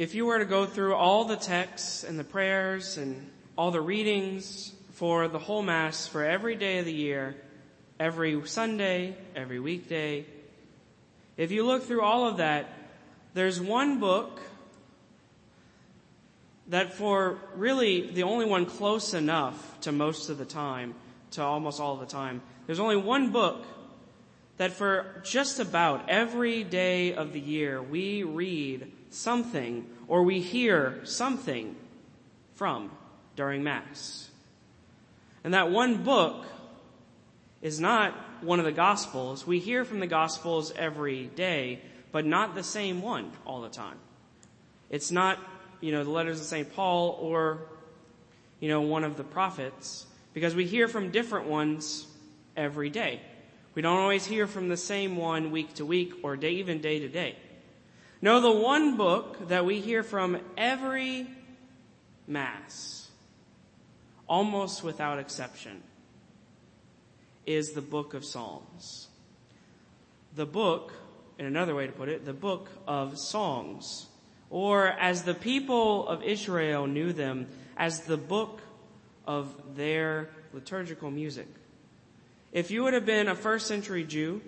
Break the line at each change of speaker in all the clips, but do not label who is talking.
if you were to go through all the texts and the prayers and all the readings for the whole Mass for every day of the year, every Sunday, every weekday, if you look through all of that, there's one book that for really the only one close enough to most of the time, to almost all the time, there's only one book that for just about every day of the year we read something or we hear something from during Mass. And that one book is not one of the Gospels. We hear from the Gospels every day, but not the same one all the time. It's not, you know, the letters of St. Paul or, you know, one of the prophets, because we hear from different ones every day. We don't always hear from the same one week to week or day, even day to day. No, the one book that we hear from every Mass, almost without exception, is the book of Psalms. The book, in another way to put it, the book of songs. Or as the people of Israel knew them, as the book of their liturgical music. If you would have been a first century Jew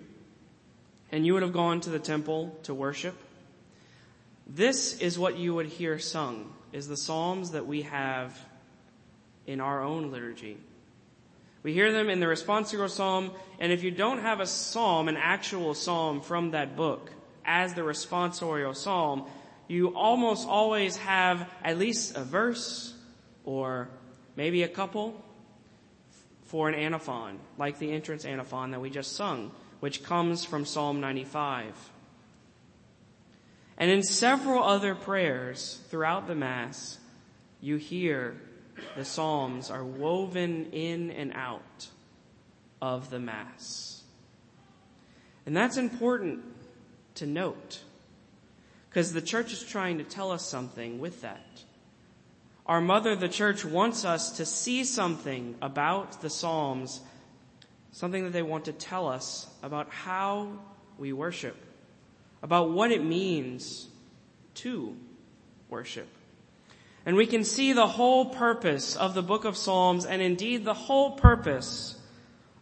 and you would have gone to the temple to worship, this is what you would hear sung, is the psalms that we have in our own liturgy. We hear them in the responsorial psalm, and if you don't have a psalm, an actual psalm from that book, as the responsorial psalm, you almost always have at least a verse or maybe a couple for an antiphon, like the entrance antiphon that we just sung, which comes from Psalm 95. And in several other prayers throughout the Mass, you hear the Psalms are woven in and out of the Mass. And that's important to note because the church is trying to tell us something with that. Our mother, the church, wants us to see something about the Psalms, something that they want to tell us about how we worship, about what it means to worship. And we can see the whole purpose of the book of Psalms and indeed the whole purpose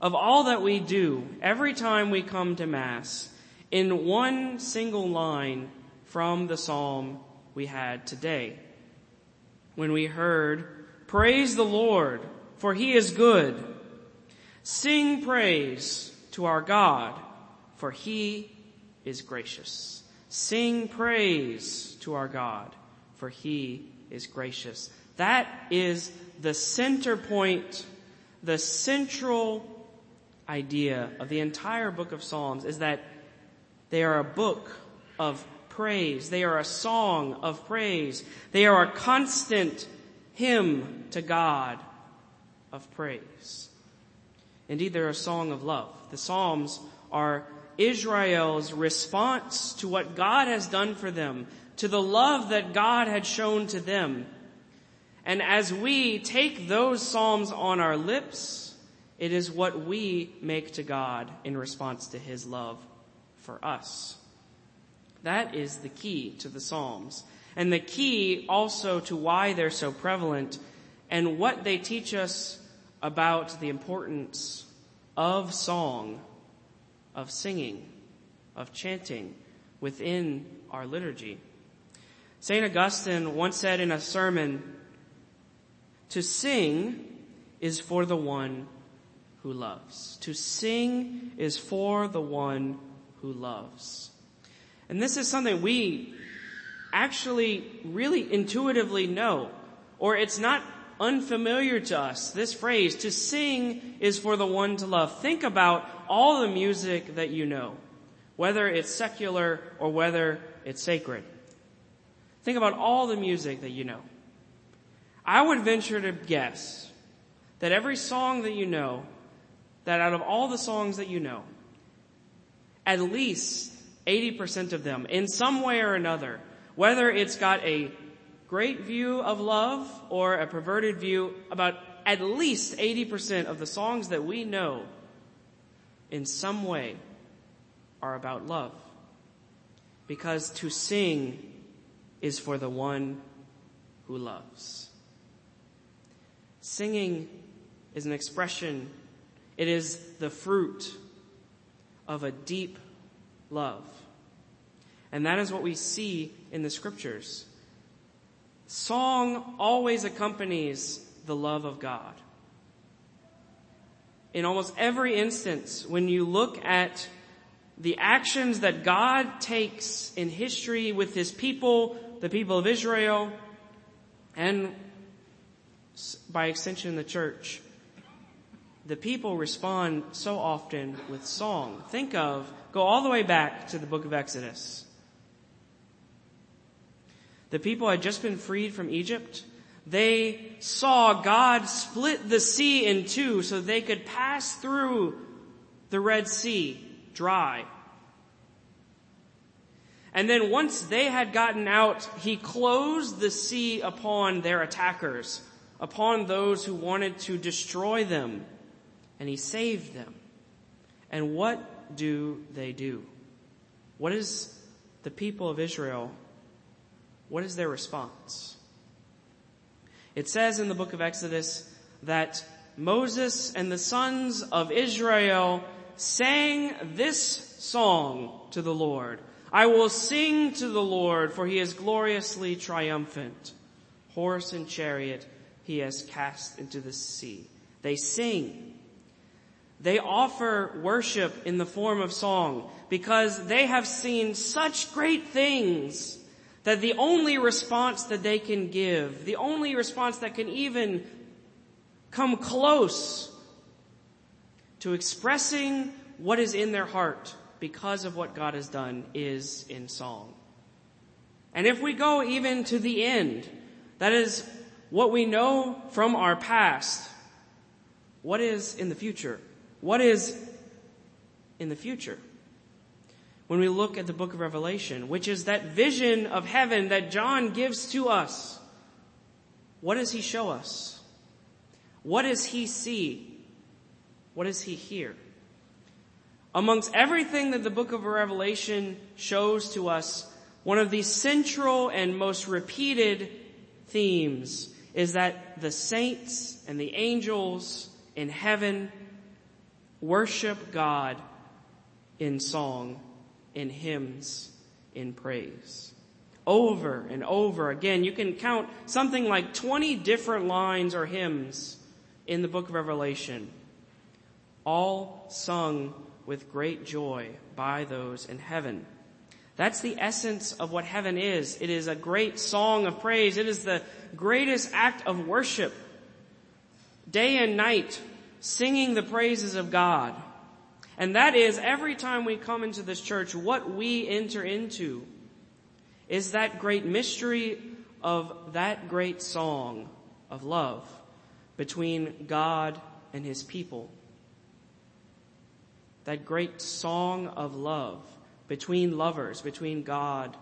of all that we do every time we come to Mass in one single line from the Psalm we had today. When we heard, praise the Lord, for he is good. Sing praise to our God, for he is gracious. Sing praise to our God, for he is gracious. That is the center point, the central idea of the entire book of Psalms is that they are a book of praise. They are a song of praise. They are a constant hymn to God of praise. Indeed, they're a song of love. The Psalms are Israel's response to what God has done for them, to the love that God had shown to them. And as we take those Psalms on our lips, it is what we make to God in response to His love for us. That is the key to the Psalms. And the key also to why they're so prevalent and what they teach us about the importance of song, of singing, of chanting within our liturgy. St. Augustine once said in a sermon, to sing is for the one who loves. To sing is for the one who loves. And this is something we actually really intuitively know, or it's not unfamiliar to us. This phrase, to sing is for the one to love. Think about all the music that you know, whether it's secular or whether it's sacred. Think about all the music that you know. I would venture to guess that every song that you know, that out of all the songs that you know, at least 80% of them, in some way or another, whether it's got a great view of love or a perverted view, about at least 80% of the songs that we know in some way are about love. Because to sing is for the one who loves. Singing is an expression, it is the fruit of a deep love. And that is what we see in the scriptures. Song always accompanies the love of God. In almost every instance, when you look at the actions that God takes in history with his people, the people of Israel, and by extension the church, the people respond so often with song. Think of, go all the way back to the book of Exodus. The people had just been freed from Egypt. They saw God split the sea in two so they could pass through the Red Sea dry. And then once they had gotten out, he closed the sea upon their attackers, upon those who wanted to destroy them, and he saved them. And what do they do? What is the people of Israel what is their response? It says in the book of Exodus that Moses and the sons of Israel sang this song to the Lord. I will sing to the Lord for he is gloriously triumphant. Horse and chariot he has cast into the sea. They sing. They offer worship in the form of song because they have seen such great things that the only response that they can give, the only response that can even come close to expressing what is in their heart because of what God has done is in song. And if we go even to the end, that is what we know from our past. What is in the future? What is in the future? When we look at the book of Revelation, which is that vision of heaven that John gives to us. What does he show us? What does he see? What does he hear? Amongst everything that the book of Revelation shows to us, one of the central and most repeated themes is that the saints and the angels in heaven worship God in song in hymns in praise. Over and over again. You can count something like 20 different lines or hymns in the book of Revelation. All sung with great joy by those in heaven. That's the essence of what heaven is. It is a great song of praise. It is the greatest act of worship. Day and night, singing the praises of God. And that is every time we come into this church, what we enter into is that great mystery of that great song of love between God and his people. That great song of love between lovers, between God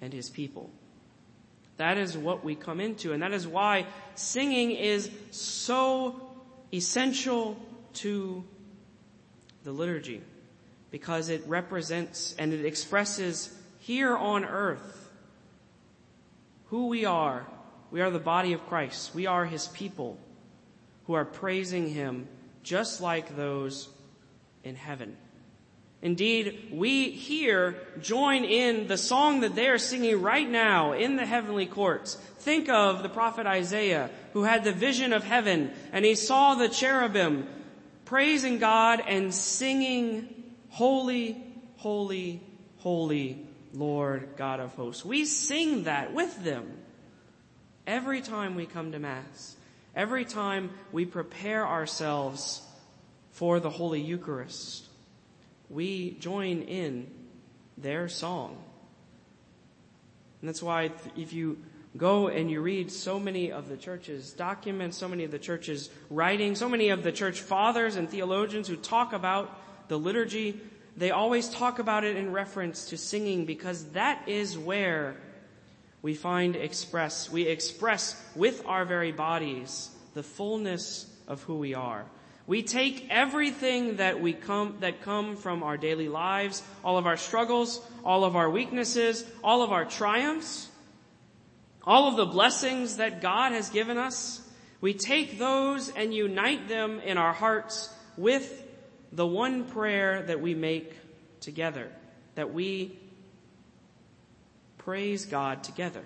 and his people. That is what we come into and that is why singing is so essential to the liturgy because it represents and it expresses here on earth who we are. We are the body of Christ. We are his people who are praising him just like those in heaven. Indeed, we here join in the song that they are singing right now in the heavenly courts. Think of the prophet Isaiah who had the vision of heaven and he saw the cherubim praising God and singing, Holy, Holy, Holy, Lord God of hosts. We sing that with them every time we come to Mass. Every time we prepare ourselves for the Holy Eucharist, we join in their song. And that's why if you go and you read so many of the church's documents, so many of the church's writings, so many of the church fathers and theologians who talk about the liturgy, they always talk about it in reference to singing because that is where we find express, we express with our very bodies the fullness of who we are. We take everything that we come, that come from our daily lives, all of our struggles, all of our weaknesses, all of our triumphs, all of the blessings that God has given us, we take those and unite them in our hearts with the one prayer that we make together, that we praise God together.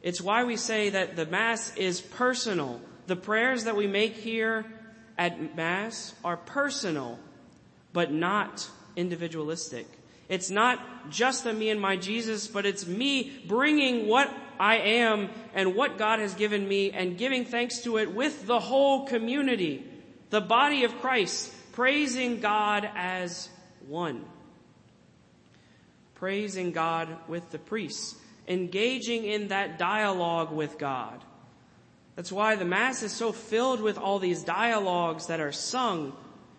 It's why we say that the Mass is personal. The prayers that we make here at Mass are personal, but not individualistic. It's not just the me and my Jesus, but it's me bringing what I am and what God has given me and giving thanks to it with the whole community, the body of Christ, praising God as one. Praising God with the priests, engaging in that dialogue with God. That's why the Mass is so filled with all these dialogues that are sung,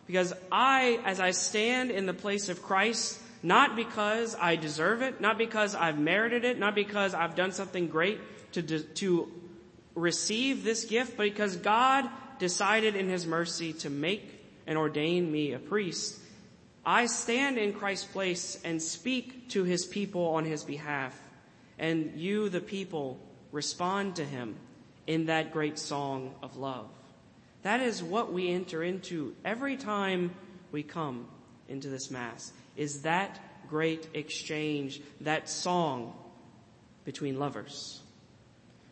because I, as I stand in the place of Christ, not because I deserve it, not because I've merited it, not because I've done something great to, to receive this gift, but because God decided in His mercy to make and ordain me a priest. I stand in Christ's place and speak to His people on His behalf. And you, the people, respond to Him in that great song of love. That is what we enter into every time we come into this Mass is that great exchange, that song between lovers.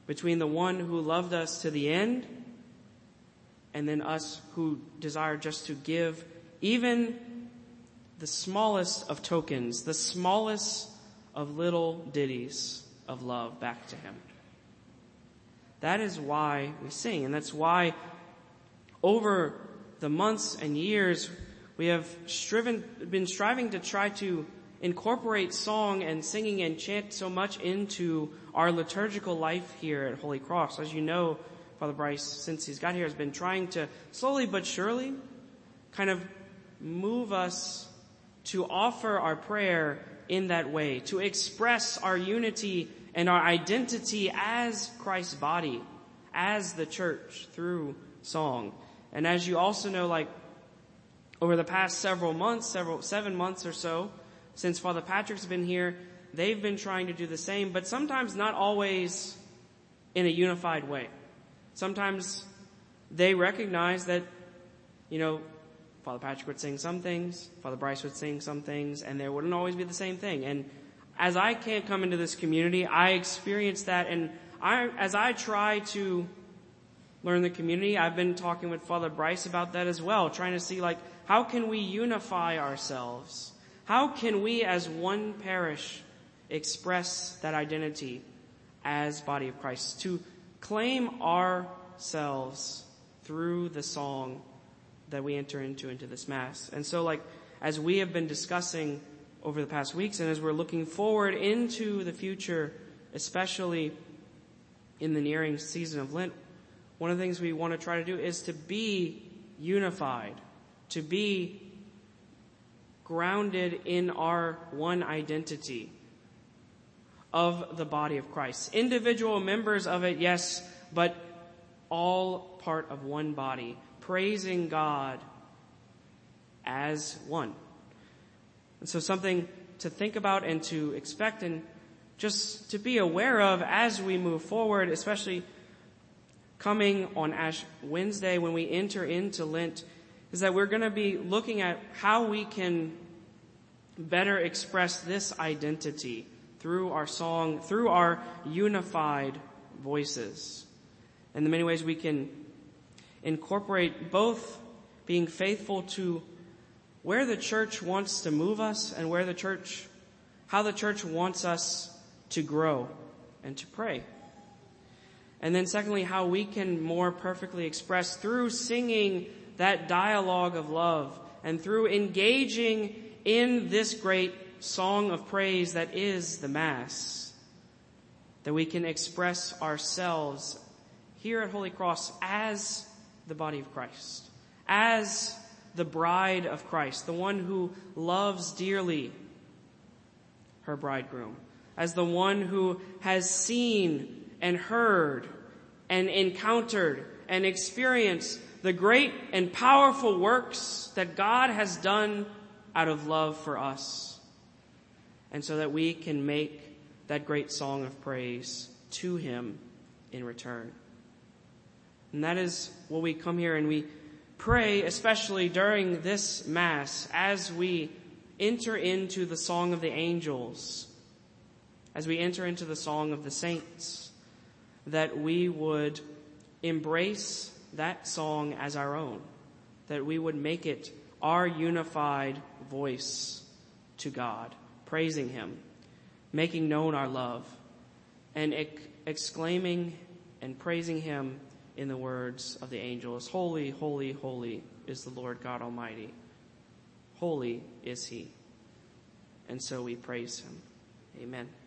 Between the one who loved us to the end and then us who desire just to give even the smallest of tokens, the smallest of little ditties of love back to him. That is why we sing, and that's why over the months and years we have striven, been striving to try to incorporate song and singing and chant so much into our liturgical life here at Holy Cross. As you know, Father Bryce, since he's got here, has been trying to slowly but surely kind of move us to offer our prayer in that way, to express our unity and our identity as Christ's body, as the church through song. And as you also know, like over the past several months, several, seven months or so, since Father Patrick's been here, they've been trying to do the same, but sometimes not always in a unified way. Sometimes they recognize that, you know, Father Patrick would sing some things, Father Bryce would sing some things, and there wouldn't always be the same thing. And as I can't come into this community, I experience that, and I, as I try to learn the community, I've been talking with Father Bryce about that as well, trying to see like, how can we unify ourselves? How can we as one parish express that identity as body of Christ? To claim ourselves through the song that we enter into into this mass. And so like, as we have been discussing over the past weeks and as we're looking forward into the future, especially in the nearing season of Lent, one of the things we want to try to do is to be unified to be grounded in our one identity of the body of Christ. Individual members of it, yes, but all part of one body, praising God as one. And so something to think about and to expect and just to be aware of as we move forward, especially coming on Ash Wednesday when we enter into Lent is that we're going to be looking at how we can better express this identity through our song, through our unified voices. And the many ways we can incorporate both being faithful to where the church wants to move us and where the church, how the church wants us to grow and to pray. And then secondly, how we can more perfectly express through singing that dialogue of love and through engaging in this great song of praise that is the Mass, that we can express ourselves here at Holy Cross as the body of Christ, as the bride of Christ, the one who loves dearly her bridegroom, as the one who has seen and heard and encountered and experienced the great and powerful works that God has done out of love for us. And so that we can make that great song of praise to him in return. And that is what we come here and we pray, especially during this Mass, as we enter into the song of the angels, as we enter into the song of the saints, that we would embrace that song as our own, that we would make it our unified voice to God, praising Him, making known our love, and ex- exclaiming and praising Him in the words of the angels, Holy, holy, holy is the Lord God Almighty. Holy is He. And so we praise Him. Amen.